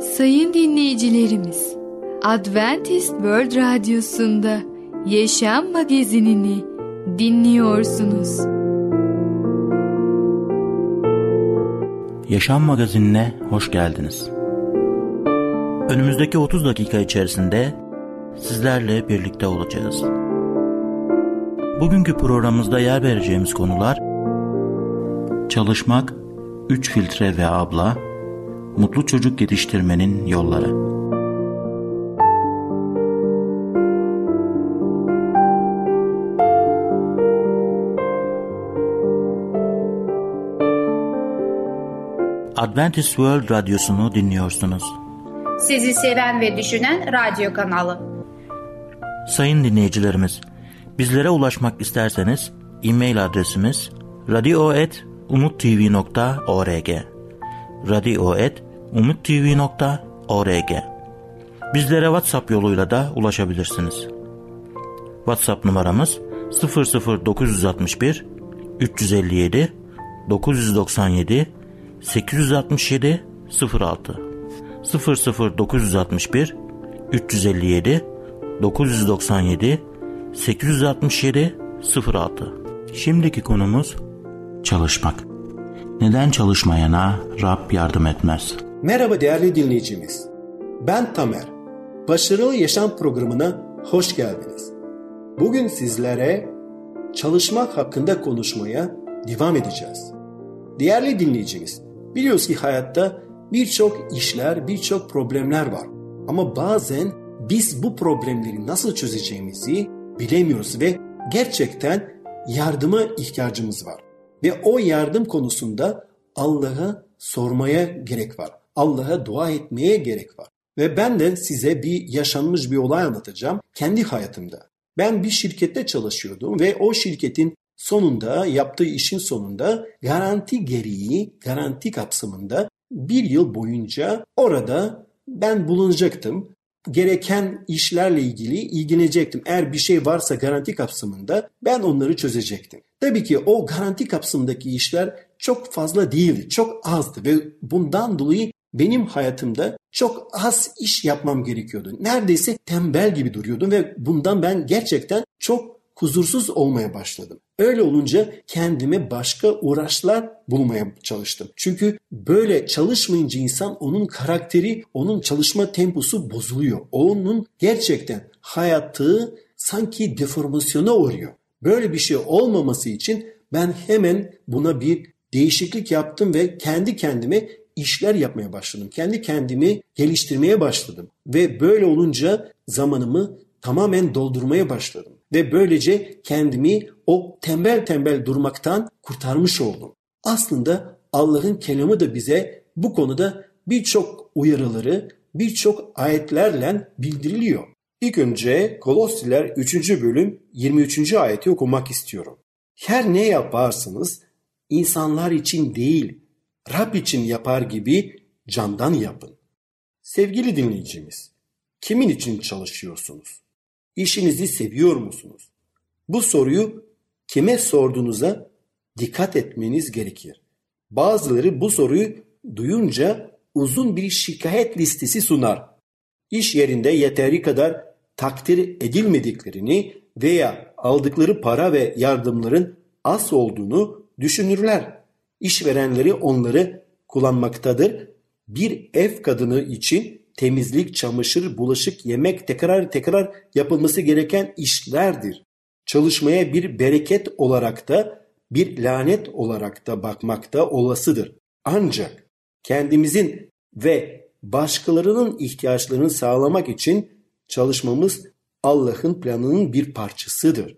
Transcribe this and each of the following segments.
Sayın dinleyicilerimiz, Adventist World Radyosu'nda Yaşam Magazinini dinliyorsunuz. Yaşam Magazinine hoş geldiniz. Önümüzdeki 30 dakika içerisinde sizlerle birlikte olacağız. Bugünkü programımızda yer vereceğimiz konular Çalışmak, 3 filtre ve abla, mutlu çocuk yetiştirmenin yolları. Adventist World Radyosu'nu dinliyorsunuz. Sizi seven ve düşünen radyo kanalı. Sayın dinleyicilerimiz, bizlere ulaşmak isterseniz e-mail adresimiz radio.umutv.org radio.umutv.org Bizlere WhatsApp yoluyla da ulaşabilirsiniz. WhatsApp numaramız 00961 357 997 867 06 00961 357 997 867 06 Şimdiki konumuz çalışmak. Neden çalışmayana Rab yardım etmez? Merhaba değerli dinleyicimiz. Ben Tamer. Başarılı Yaşam programına hoş geldiniz. Bugün sizlere çalışmak hakkında konuşmaya devam edeceğiz. Değerli dinleyicimiz, biliyoruz ki hayatta birçok işler, birçok problemler var. Ama bazen biz bu problemleri nasıl çözeceğimizi bilemiyoruz ve gerçekten yardıma ihtiyacımız var. Ve o yardım konusunda Allah'a sormaya gerek var. Allah'a dua etmeye gerek var. Ve ben de size bir yaşanmış bir olay anlatacağım kendi hayatımda. Ben bir şirkette çalışıyordum ve o şirketin sonunda yaptığı işin sonunda garanti gereği, garanti kapsamında bir yıl boyunca orada ben bulunacaktım. Gereken işlerle ilgili ilgilenecektim. Eğer bir şey varsa garanti kapsamında ben onları çözecektim. Tabii ki o garanti kapsamındaki işler çok fazla değildi, çok azdı ve bundan dolayı benim hayatımda çok az iş yapmam gerekiyordu. Neredeyse tembel gibi duruyordum ve bundan ben gerçekten çok huzursuz olmaya başladım. Öyle olunca kendime başka uğraşlar bulmaya çalıştım. Çünkü böyle çalışmayınca insan onun karakteri, onun çalışma temposu bozuluyor. Onun gerçekten hayatı sanki deformasyona uğruyor. Böyle bir şey olmaması için ben hemen buna bir değişiklik yaptım ve kendi kendime işler yapmaya başladım. Kendi kendimi geliştirmeye başladım. Ve böyle olunca zamanımı tamamen doldurmaya başladım. Ve böylece kendimi o tembel tembel durmaktan kurtarmış oldum. Aslında Allah'ın kelamı da bize bu konuda birçok uyarıları, birçok ayetlerle bildiriliyor. İlk önce Kolosiler 3. bölüm 23. ayeti okumak istiyorum. Her ne yaparsınız insanlar için değil, Rab için yapar gibi candan yapın. Sevgili dinleyicimiz, kimin için çalışıyorsunuz? İşinizi seviyor musunuz? Bu soruyu kime sorduğunuza dikkat etmeniz gerekir. Bazıları bu soruyu duyunca uzun bir şikayet listesi sunar. İş yerinde yeteri kadar takdir edilmediklerini veya aldıkları para ve yardımların az olduğunu düşünürler. İşverenleri onları kullanmaktadır. Bir ev kadını için temizlik, çamaşır, bulaşık, yemek tekrar tekrar yapılması gereken işlerdir. Çalışmaya bir bereket olarak da bir lanet olarak da bakmakta olasıdır. Ancak kendimizin ve başkalarının ihtiyaçlarını sağlamak için çalışmamız Allah'ın planının bir parçasıdır.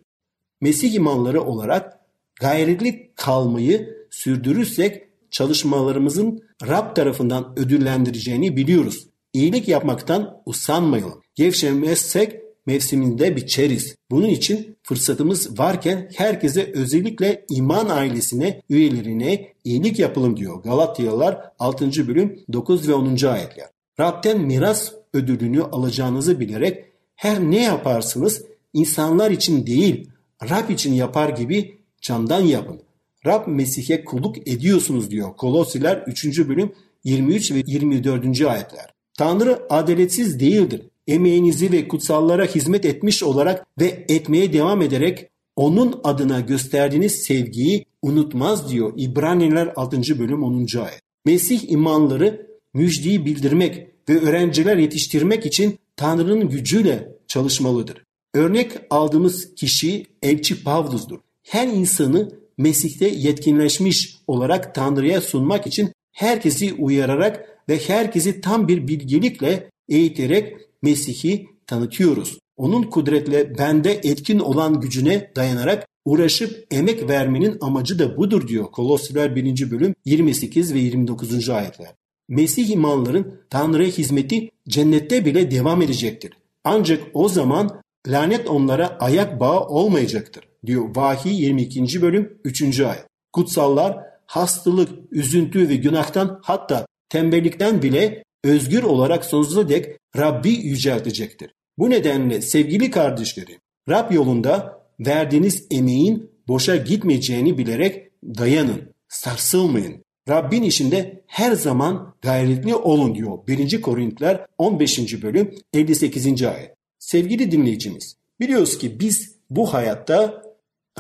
Mesih imanları olarak gayretli kalmayı sürdürürsek çalışmalarımızın Rab tarafından ödüllendireceğini biliyoruz. İyilik yapmaktan usanmayalım. Gevşemezsek mevsiminde biçeriz. Bunun için fırsatımız varken herkese özellikle iman ailesine, üyelerine iyilik yapalım diyor. Galatyalılar 6. bölüm 9 ve 10. ayetler. Rab'den miras ödülünü alacağınızı bilerek her ne yaparsınız insanlar için değil Rab için yapar gibi candan yapın. Rab Mesih'e kulluk ediyorsunuz diyor Kolosiler 3. bölüm 23 ve 24. ayetler. Tanrı adaletsiz değildir. Emeğinizi ve kutsallara hizmet etmiş olarak ve etmeye devam ederek onun adına gösterdiğiniz sevgiyi unutmaz diyor İbraniler 6. bölüm 10. ayet. Mesih imanları müjdeyi bildirmek ve öğrenciler yetiştirmek için Tanrı'nın gücüyle çalışmalıdır. Örnek aldığımız kişi elçi Pavlus'dur. Her insanı Mesih'te yetkinleşmiş olarak Tanrı'ya sunmak için herkesi uyararak ve herkesi tam bir bilgelikle eğiterek Mesih'i tanıtıyoruz. Onun kudretle bende etkin olan gücüne dayanarak uğraşıp emek vermenin amacı da budur diyor Kolosyalar 1. bölüm 28 ve 29. ayetler. Mesih imanların Tanrı'ya hizmeti cennette bile devam edecektir. Ancak o zaman lanet onlara ayak bağı olmayacaktır diyor Vahiy 22. bölüm 3. ayet. Kutsallar hastalık, üzüntü ve günahtan hatta tembellikten bile özgür olarak sonsuza dek Rabbi yüceltecektir. Bu nedenle sevgili kardeşlerim, Rab yolunda verdiğiniz emeğin boşa gitmeyeceğini bilerek dayanın, sarsılmayın. Rabbin işinde her zaman gayretli olun diyor 1. Korintiler 15. bölüm 58. ayet. Sevgili dinleyicimiz, biliyoruz ki biz bu hayatta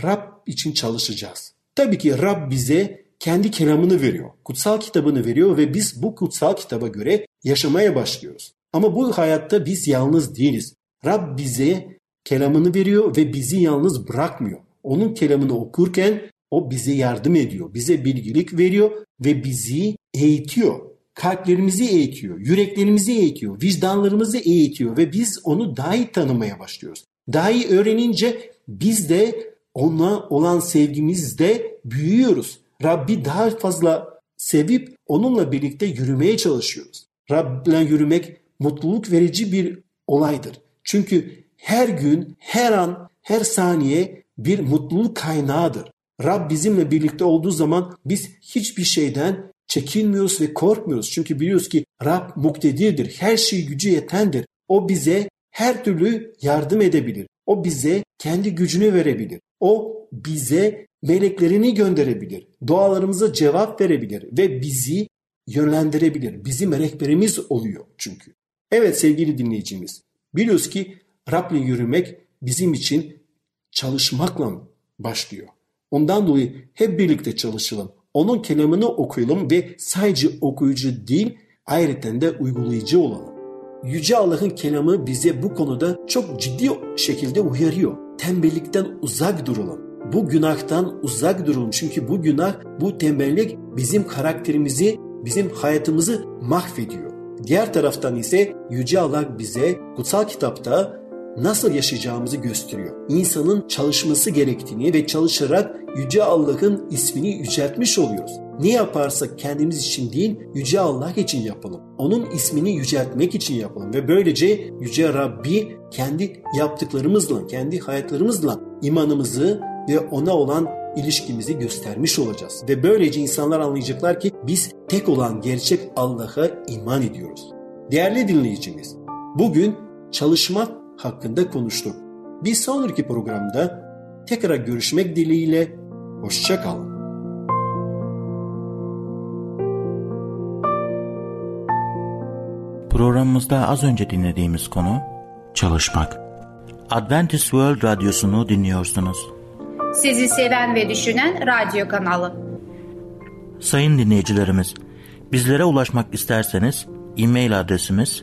Rab için çalışacağız. Tabii ki Rab bize kendi kelamını veriyor. Kutsal kitabını veriyor ve biz bu kutsal kitaba göre yaşamaya başlıyoruz. Ama bu hayatta biz yalnız değiliz. Rab bize kelamını veriyor ve bizi yalnız bırakmıyor. Onun kelamını okurken o bize yardım ediyor. Bize bilgilik veriyor ve bizi eğitiyor. Kalplerimizi eğitiyor, yüreklerimizi eğitiyor, vicdanlarımızı eğitiyor ve biz onu daha iyi tanımaya başlıyoruz. Daha iyi öğrenince biz de ona olan sevgimizde büyüyoruz. Rabbi daha fazla sevip onunla birlikte yürümeye çalışıyoruz. Rab'le yürümek mutluluk verici bir olaydır. Çünkü her gün, her an, her saniye bir mutluluk kaynağıdır. Rab bizimle birlikte olduğu zaman biz hiçbir şeyden çekinmiyoruz ve korkmuyoruz. Çünkü biliyoruz ki Rab muktedirdir. Her şey gücü yetendir. O bize her türlü yardım edebilir. O bize kendi gücünü verebilir. O bize meleklerini gönderebilir. Dualarımıza cevap verebilir ve bizi yönlendirebilir. Bizim rehberimiz oluyor çünkü. Evet sevgili dinleyicimiz. Biliyoruz ki Rab'le yürümek bizim için çalışmakla başlıyor. Ondan dolayı hep birlikte çalışalım. Onun kelamını okuyalım ve sadece okuyucu değil ayrıca de uygulayıcı olalım. Yüce Allah'ın kelamı bize bu konuda çok ciddi şekilde uyarıyor. Tembellikten uzak duralım. Bu günahtan uzak duralım. Çünkü bu günah, bu tembellik bizim karakterimizi, bizim hayatımızı mahvediyor. Diğer taraftan ise Yüce Allah bize kutsal kitapta nasıl yaşayacağımızı gösteriyor. İnsanın çalışması gerektiğini ve çalışarak Yüce Allah'ın ismini yüceltmiş oluyoruz. Ne yaparsak kendimiz için değil, Yüce Allah için yapalım. Onun ismini yüceltmek için yapalım ve böylece Yüce Rabbi kendi yaptıklarımızla, kendi hayatlarımızla imanımızı ve ona olan ilişkimizi göstermiş olacağız. Ve böylece insanlar anlayacaklar ki biz tek olan gerçek Allah'a iman ediyoruz. Değerli dinleyicimiz, bugün çalışmak hakkında konuştuk. Bir sonraki programda tekrar görüşmek dileğiyle hoşçakalın. Programımızda az önce dinlediğimiz konu çalışmak. Adventist World Radyosu'nu dinliyorsunuz. Sizi seven ve düşünen radyo kanalı. Sayın dinleyicilerimiz, bizlere ulaşmak isterseniz e-mail adresimiz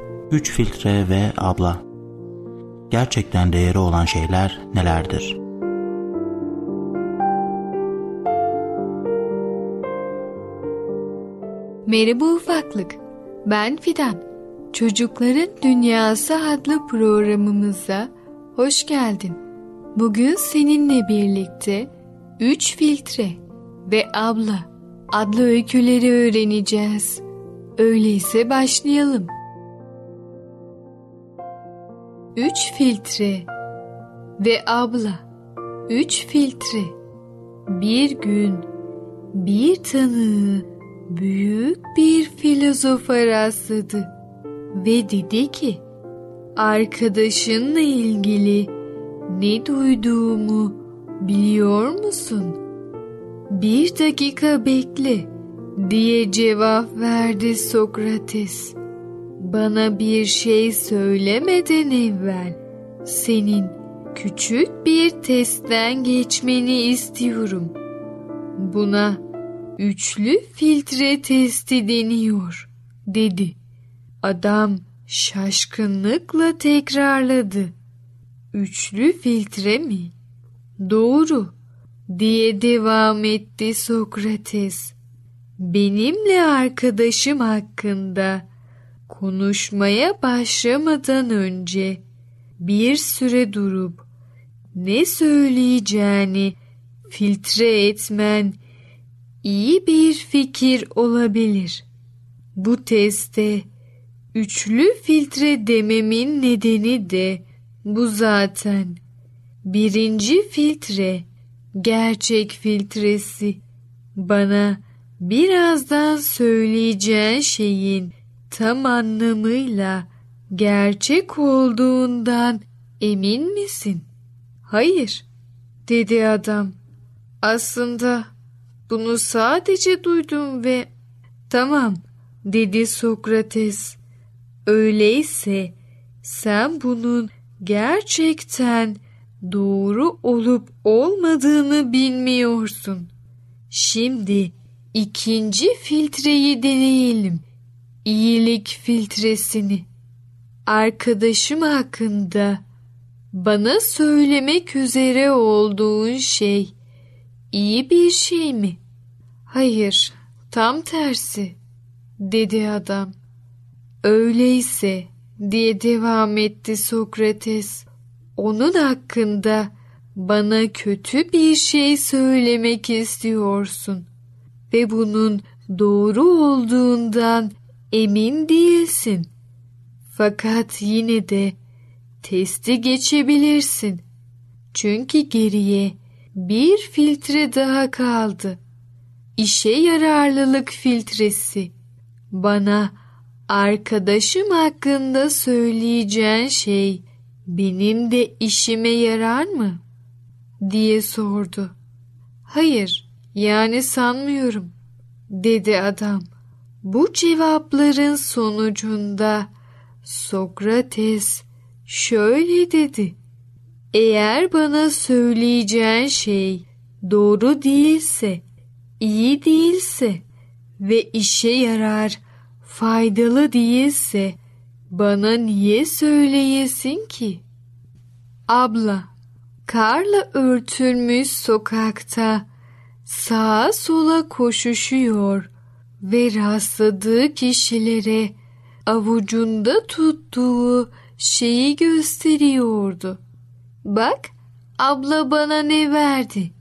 3 filtre ve abla. Gerçekten değeri olan şeyler nelerdir? Merhaba ufaklık. Ben Fidan. Çocukların Dünyası adlı programımıza hoş geldin. Bugün seninle birlikte 3 filtre ve abla adlı öyküleri öğreneceğiz. Öyleyse başlayalım. Üç filtre ve abla üç filtre bir gün bir tanığı büyük bir filozofa rastladı ve dedi ki arkadaşınla ilgili ne duyduğumu biliyor musun? Bir dakika bekle diye cevap verdi Sokrates. Bana bir şey söylemeden evvel senin küçük bir testten geçmeni istiyorum. Buna üçlü filtre testi deniyor dedi. Adam şaşkınlıkla tekrarladı. Üçlü filtre mi? Doğru diye devam etti Sokrates. Benimle arkadaşım hakkında konuşmaya başlamadan önce bir süre durup ne söyleyeceğini filtre etmen iyi bir fikir olabilir. Bu teste üçlü filtre dememin nedeni de bu zaten. Birinci filtre gerçek filtresi bana birazdan söyleyeceğin şeyin tam anlamıyla gerçek olduğundan emin misin? Hayır, dedi adam. Aslında bunu sadece duydum ve tamam dedi Sokrates. Öyleyse sen bunun gerçekten doğru olup olmadığını bilmiyorsun. Şimdi ikinci filtreyi deneyelim. İyilik filtresini. Arkadaşım hakkında bana söylemek üzere olduğun şey iyi bir şey mi? Hayır, tam tersi, dedi adam. Öyleyse, diye devam etti Sokrates, onun hakkında bana kötü bir şey söylemek istiyorsun ve bunun doğru olduğundan emin değilsin. Fakat yine de testi geçebilirsin. Çünkü geriye bir filtre daha kaldı. İşe yararlılık filtresi. Bana arkadaşım hakkında söyleyeceğin şey benim de işime yarar mı? diye sordu. Hayır, yani sanmıyorum, dedi adam. Bu cevapların sonucunda Sokrates şöyle dedi. Eğer bana söyleyeceğin şey doğru değilse, iyi değilse ve işe yarar, faydalı değilse bana niye söyleyesin ki? Abla, karla örtülmüş sokakta sağa sola koşuşuyor ve rastladığı kişilere avucunda tuttuğu şeyi gösteriyordu. Bak abla bana ne verdi?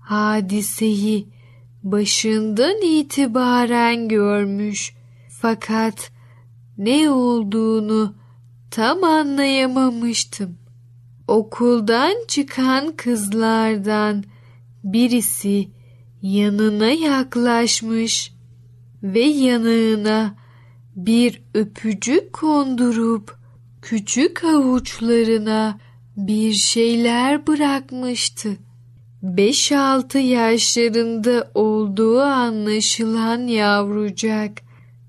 Hadiseyi başından itibaren görmüş fakat ne olduğunu tam anlayamamıştım. Okuldan çıkan kızlardan birisi yanına yaklaşmış ve yanığına bir öpücük kondurup küçük avuçlarına bir şeyler bırakmıştı. Beş altı yaşlarında olduğu anlaşılan yavrucak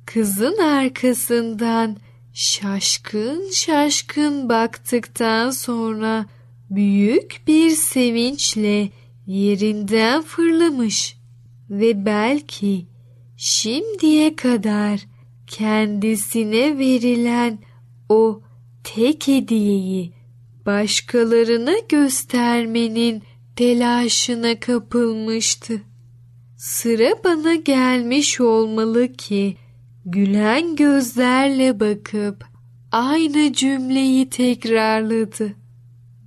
kızın arkasından şaşkın şaşkın baktıktan sonra büyük bir sevinçle yerinden fırlamış ve belki şimdiye kadar kendisine verilen o tek hediyeyi başkalarına göstermenin telaşına kapılmıştı. Sıra bana gelmiş olmalı ki gülen gözlerle bakıp aynı cümleyi tekrarladı.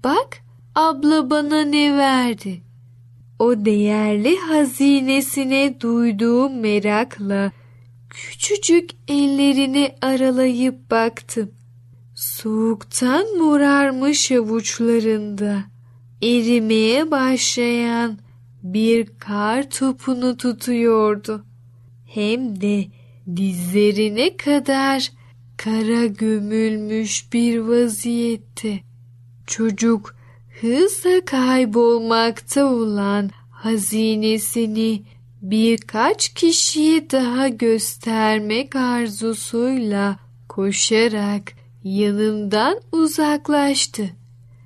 Bak abla bana ne verdi? O değerli hazinesine duyduğum merakla küçücük ellerini aralayıp baktım. soğuktan morarmış avuçlarında erimeye başlayan bir kar topunu tutuyordu. Hem de dizlerine kadar kara gömülmüş bir vaziyette. Çocuk hızla kaybolmakta olan hazinesini birkaç kişiye daha göstermek arzusuyla koşarak yanından uzaklaştı.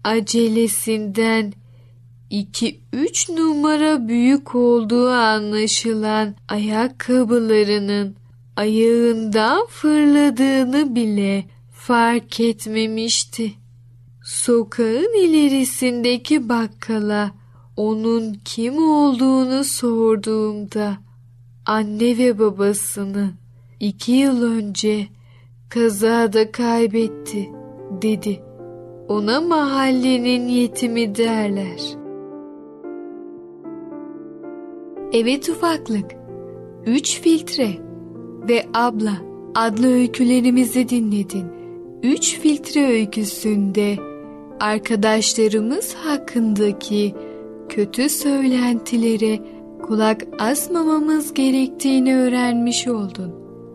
Acelesinden iki üç numara büyük olduğu anlaşılan ayakkabılarının ayağından fırladığını bile fark etmemişti. Sokağın ilerisindeki bakkala onun kim olduğunu sorduğumda anne ve babasını iki yıl önce kazada kaybetti dedi. Ona mahallenin yetimi derler. Evet ufaklık, üç filtre ve abla adlı öykülerimizi dinledin. Üç filtre öyküsünde arkadaşlarımız hakkındaki kötü söylentilere kulak asmamamız gerektiğini öğrenmiş oldun.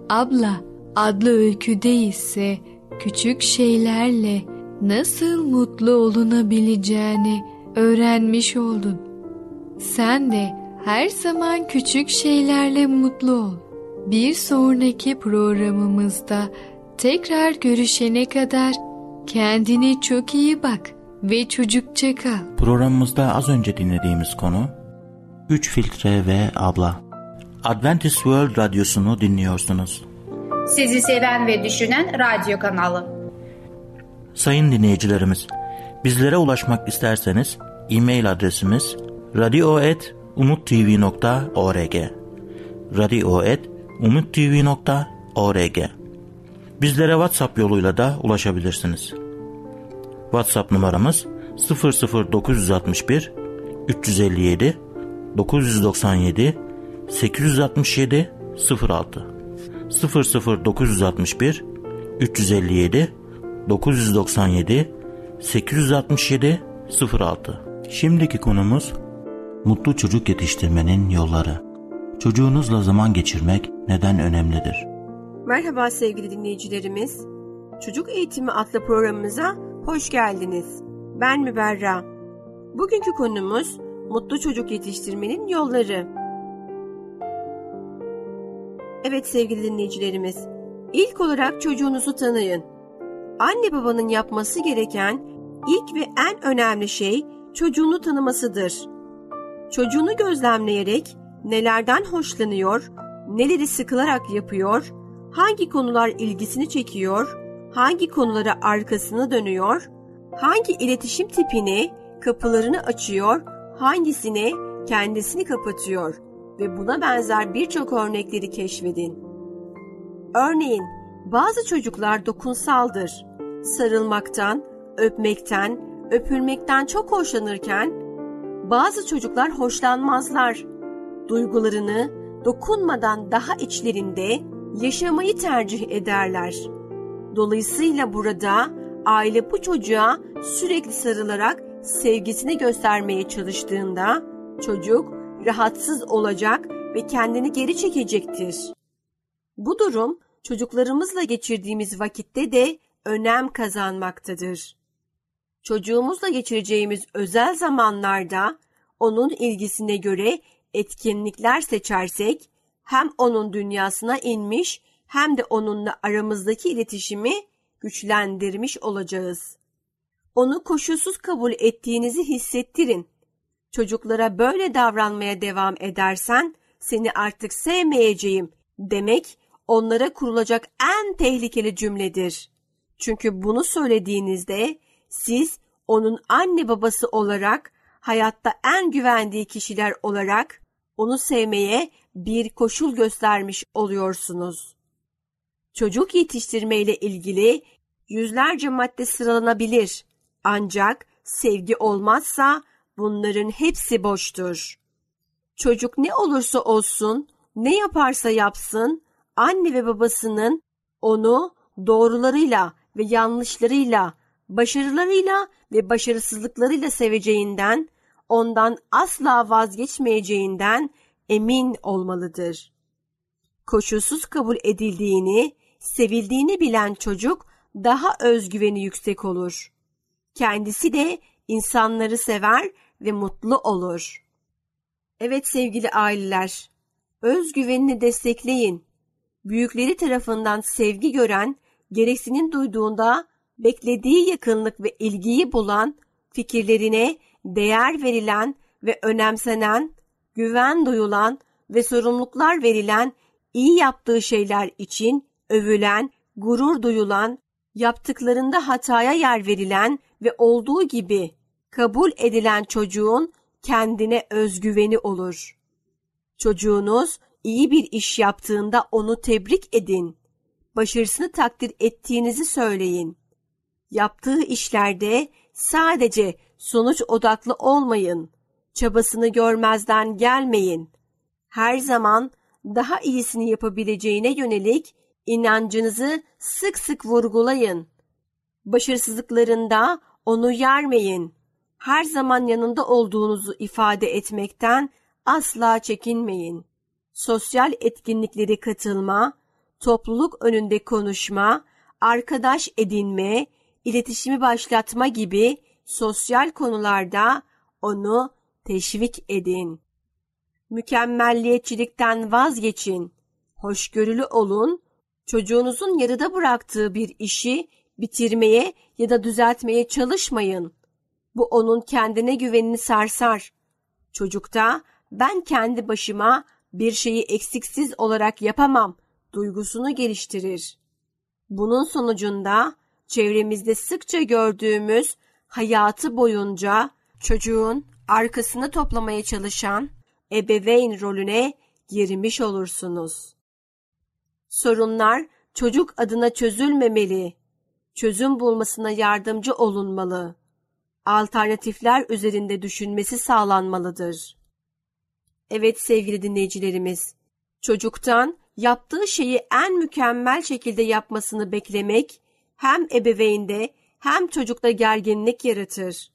Abla adlı öyküde ise küçük şeylerle nasıl mutlu olunabileceğini öğrenmiş oldun. Sen de her zaman küçük şeylerle mutlu ol. Bir sonraki programımızda tekrar görüşene kadar kendine çok iyi bak ve çocukça kal. Programımızda az önce dinlediğimiz konu 3 filtre ve abla. Adventist World Radyosu'nu dinliyorsunuz. Sizi seven ve düşünen radyo kanalı. Sayın dinleyicilerimiz, bizlere ulaşmak isterseniz e-mail adresimiz radio.umutv.org radio.umutv.org Bizlere WhatsApp yoluyla da ulaşabilirsiniz. WhatsApp numaramız 00961 357 997 867 06 00961 357 997 867 06 Şimdiki konumuz mutlu çocuk yetiştirmenin yolları. Çocuğunuzla zaman geçirmek neden önemlidir? Merhaba sevgili dinleyicilerimiz. Çocuk Eğitimi adlı programımıza hoş geldiniz. Ben Müberra. Bugünkü konumuz mutlu çocuk yetiştirmenin yolları. Evet sevgili dinleyicilerimiz, ilk olarak çocuğunuzu tanıyın. Anne babanın yapması gereken ilk ve en önemli şey çocuğunu tanımasıdır. Çocuğunu gözlemleyerek nelerden hoşlanıyor, neleri sıkılarak yapıyor, hangi konular ilgisini çekiyor, hangi konulara arkasını dönüyor, hangi iletişim tipini, kapılarını açıyor, hangisine kendisini kapatıyor ve buna benzer birçok örnekleri keşfedin. Örneğin bazı çocuklar dokunsaldır. Sarılmaktan, öpmekten, öpülmekten çok hoşlanırken bazı çocuklar hoşlanmazlar. Duygularını dokunmadan daha içlerinde yaşamayı tercih ederler. Dolayısıyla burada aile bu çocuğa sürekli sarılarak sevgisini göstermeye çalıştığında çocuk rahatsız olacak ve kendini geri çekecektir. Bu durum çocuklarımızla geçirdiğimiz vakitte de önem kazanmaktadır. Çocuğumuzla geçireceğimiz özel zamanlarda onun ilgisine göre etkinlikler seçersek hem onun dünyasına inmiş hem de onunla aramızdaki iletişimi güçlendirmiş olacağız. Onu koşulsuz kabul ettiğinizi hissettirin. Çocuklara böyle davranmaya devam edersen seni artık sevmeyeceğim demek onlara kurulacak en tehlikeli cümledir. Çünkü bunu söylediğinizde siz onun anne babası olarak hayatta en güvendiği kişiler olarak onu sevmeye bir koşul göstermiş oluyorsunuz. Çocuk yetiştirme ile ilgili yüzlerce madde sıralanabilir. Ancak sevgi olmazsa bunların hepsi boştur. Çocuk ne olursa olsun, ne yaparsa yapsın, anne ve babasının onu doğrularıyla ve yanlışlarıyla, başarılarıyla ve başarısızlıklarıyla seveceğinden, ondan asla vazgeçmeyeceğinden emin olmalıdır. Koşulsuz kabul edildiğini, sevildiğini bilen çocuk daha özgüveni yüksek olur. Kendisi de insanları sever ve mutlu olur. Evet sevgili aileler, özgüvenini destekleyin. Büyükleri tarafından sevgi gören, gereksinim duyduğunda beklediği yakınlık ve ilgiyi bulan, fikirlerine değer verilen ve önemsenen, güven duyulan ve sorumluluklar verilen, iyi yaptığı şeyler için övülen, gurur duyulan, yaptıklarında hataya yer verilen ve olduğu gibi kabul edilen çocuğun kendine özgüveni olur. Çocuğunuz iyi bir iş yaptığında onu tebrik edin. Başarısını takdir ettiğinizi söyleyin. Yaptığı işlerde sadece sonuç odaklı olmayın. Çabasını görmezden gelmeyin. Her zaman daha iyisini yapabileceğine yönelik inancınızı sık sık vurgulayın. Başarısızlıklarında onu yermeyin. Her zaman yanında olduğunuzu ifade etmekten asla çekinmeyin. Sosyal etkinliklere katılma, topluluk önünde konuşma, arkadaş edinme, iletişimi başlatma gibi sosyal konularda onu teşvik edin. Mükemmelliyetçilikten vazgeçin. Hoşgörülü olun. Çocuğunuzun yarıda bıraktığı bir işi bitirmeye ya da düzeltmeye çalışmayın. Bu onun kendine güvenini sarsar. Çocukta ben kendi başıma bir şeyi eksiksiz olarak yapamam duygusunu geliştirir. Bunun sonucunda çevremizde sıkça gördüğümüz hayatı boyunca çocuğun arkasını toplamaya çalışan ebeveyn rolüne girmiş olursunuz. Sorunlar çocuk adına çözülmemeli. Çözüm bulmasına yardımcı olunmalı. Alternatifler üzerinde düşünmesi sağlanmalıdır. Evet sevgili dinleyicilerimiz, çocuktan yaptığı şeyi en mükemmel şekilde yapmasını beklemek hem ebeveynde hem çocukta gerginlik yaratır.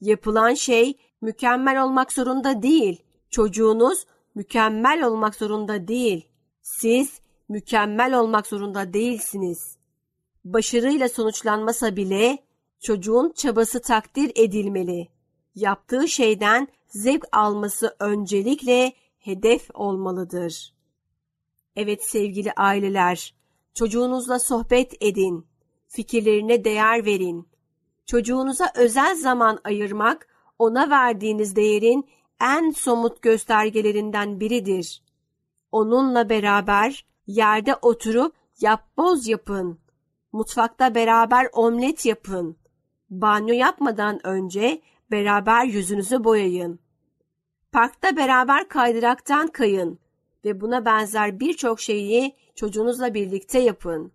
Yapılan şey mükemmel olmak zorunda değil. Çocuğunuz mükemmel olmak zorunda değil. Siz mükemmel olmak zorunda değilsiniz. Başarıyla sonuçlanmasa bile çocuğun çabası takdir edilmeli. Yaptığı şeyden zevk alması öncelikle hedef olmalıdır. Evet sevgili aileler, çocuğunuzla sohbet edin, fikirlerine değer verin. Çocuğunuza özel zaman ayırmak, ona verdiğiniz değerin en somut göstergelerinden biridir. Onunla beraber yerde oturup yapboz yapın. Mutfakta beraber omlet yapın. Banyo yapmadan önce beraber yüzünüzü boyayın. Parkta beraber kaydıraktan kayın ve buna benzer birçok şeyi çocuğunuzla birlikte yapın.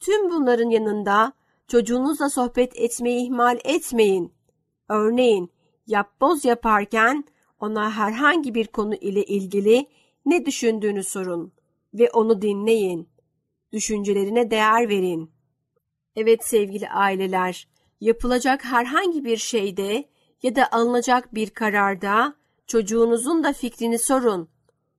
Tüm bunların yanında çocuğunuzla sohbet etmeyi ihmal etmeyin. Örneğin yapboz yaparken ona herhangi bir konu ile ilgili ne düşündüğünü sorun ve onu dinleyin. Düşüncelerine değer verin. Evet sevgili aileler, yapılacak herhangi bir şeyde ya da alınacak bir kararda çocuğunuzun da fikrini sorun.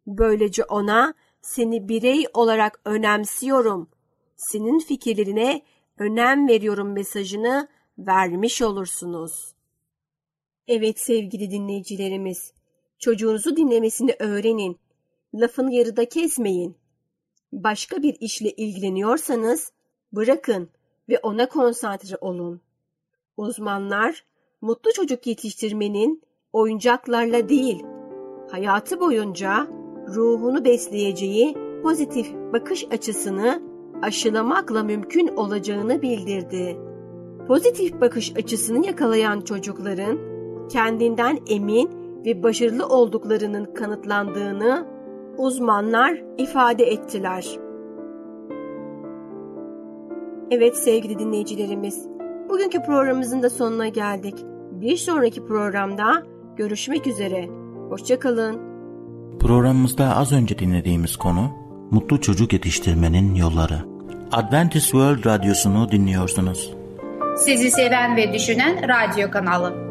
Böylece ona seni birey olarak önemsiyorum. Senin fikirlerine önem veriyorum mesajını vermiş olursunuz. Evet sevgili dinleyicilerimiz, çocuğunuzu dinlemesini öğrenin. Lafını yarıda kesmeyin. Başka bir işle ilgileniyorsanız bırakın ve ona konsantre olun. Uzmanlar mutlu çocuk yetiştirmenin oyuncaklarla değil, hayatı boyunca ruhunu besleyeceği pozitif bakış açısını aşılamakla mümkün olacağını bildirdi. Pozitif bakış açısını yakalayan çocukların kendinden emin ve başarılı olduklarının kanıtlandığını uzmanlar ifade ettiler. Evet sevgili dinleyicilerimiz, bugünkü programımızın da sonuna geldik. Bir sonraki programda görüşmek üzere. Hoşçakalın. Programımızda az önce dinlediğimiz konu Mutlu Çocuk Yetiştirmenin Yolları. Adventist World Radyosu'nu dinliyorsunuz. Sizi seven ve düşünen radyo kanalı.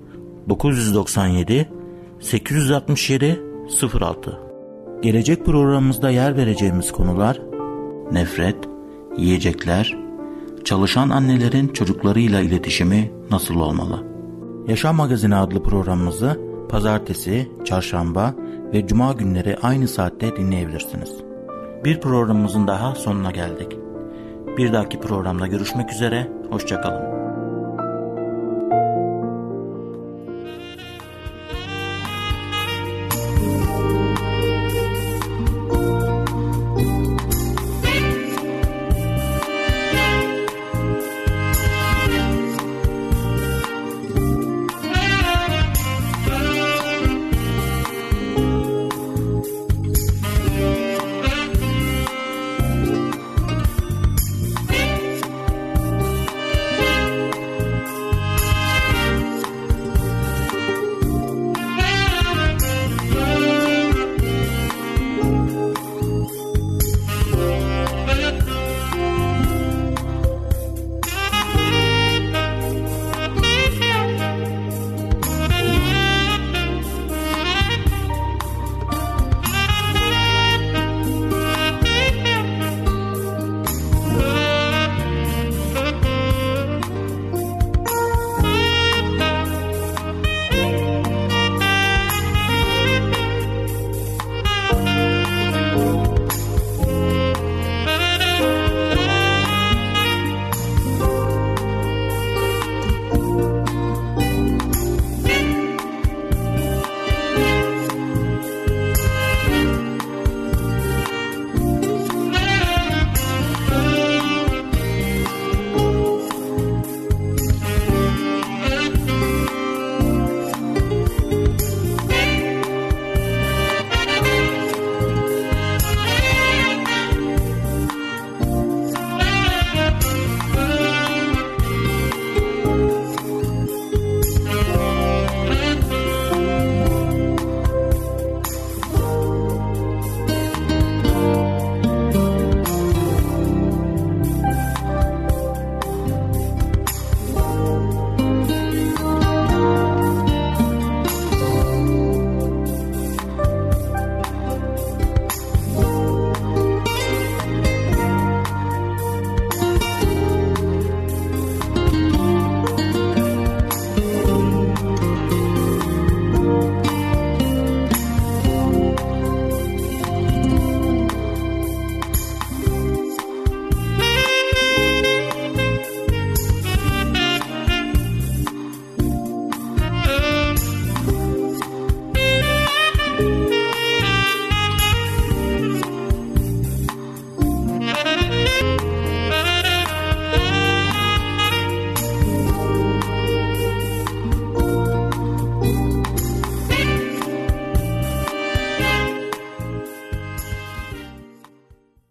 997 867 06 Gelecek programımızda yer vereceğimiz konular nefret, yiyecekler, çalışan annelerin çocuklarıyla iletişimi nasıl olmalı? Yaşam Magazini adlı programımızı pazartesi, çarşamba ve cuma günleri aynı saatte dinleyebilirsiniz. Bir programımızın daha sonuna geldik. Bir dahaki programda görüşmek üzere, hoşçakalın.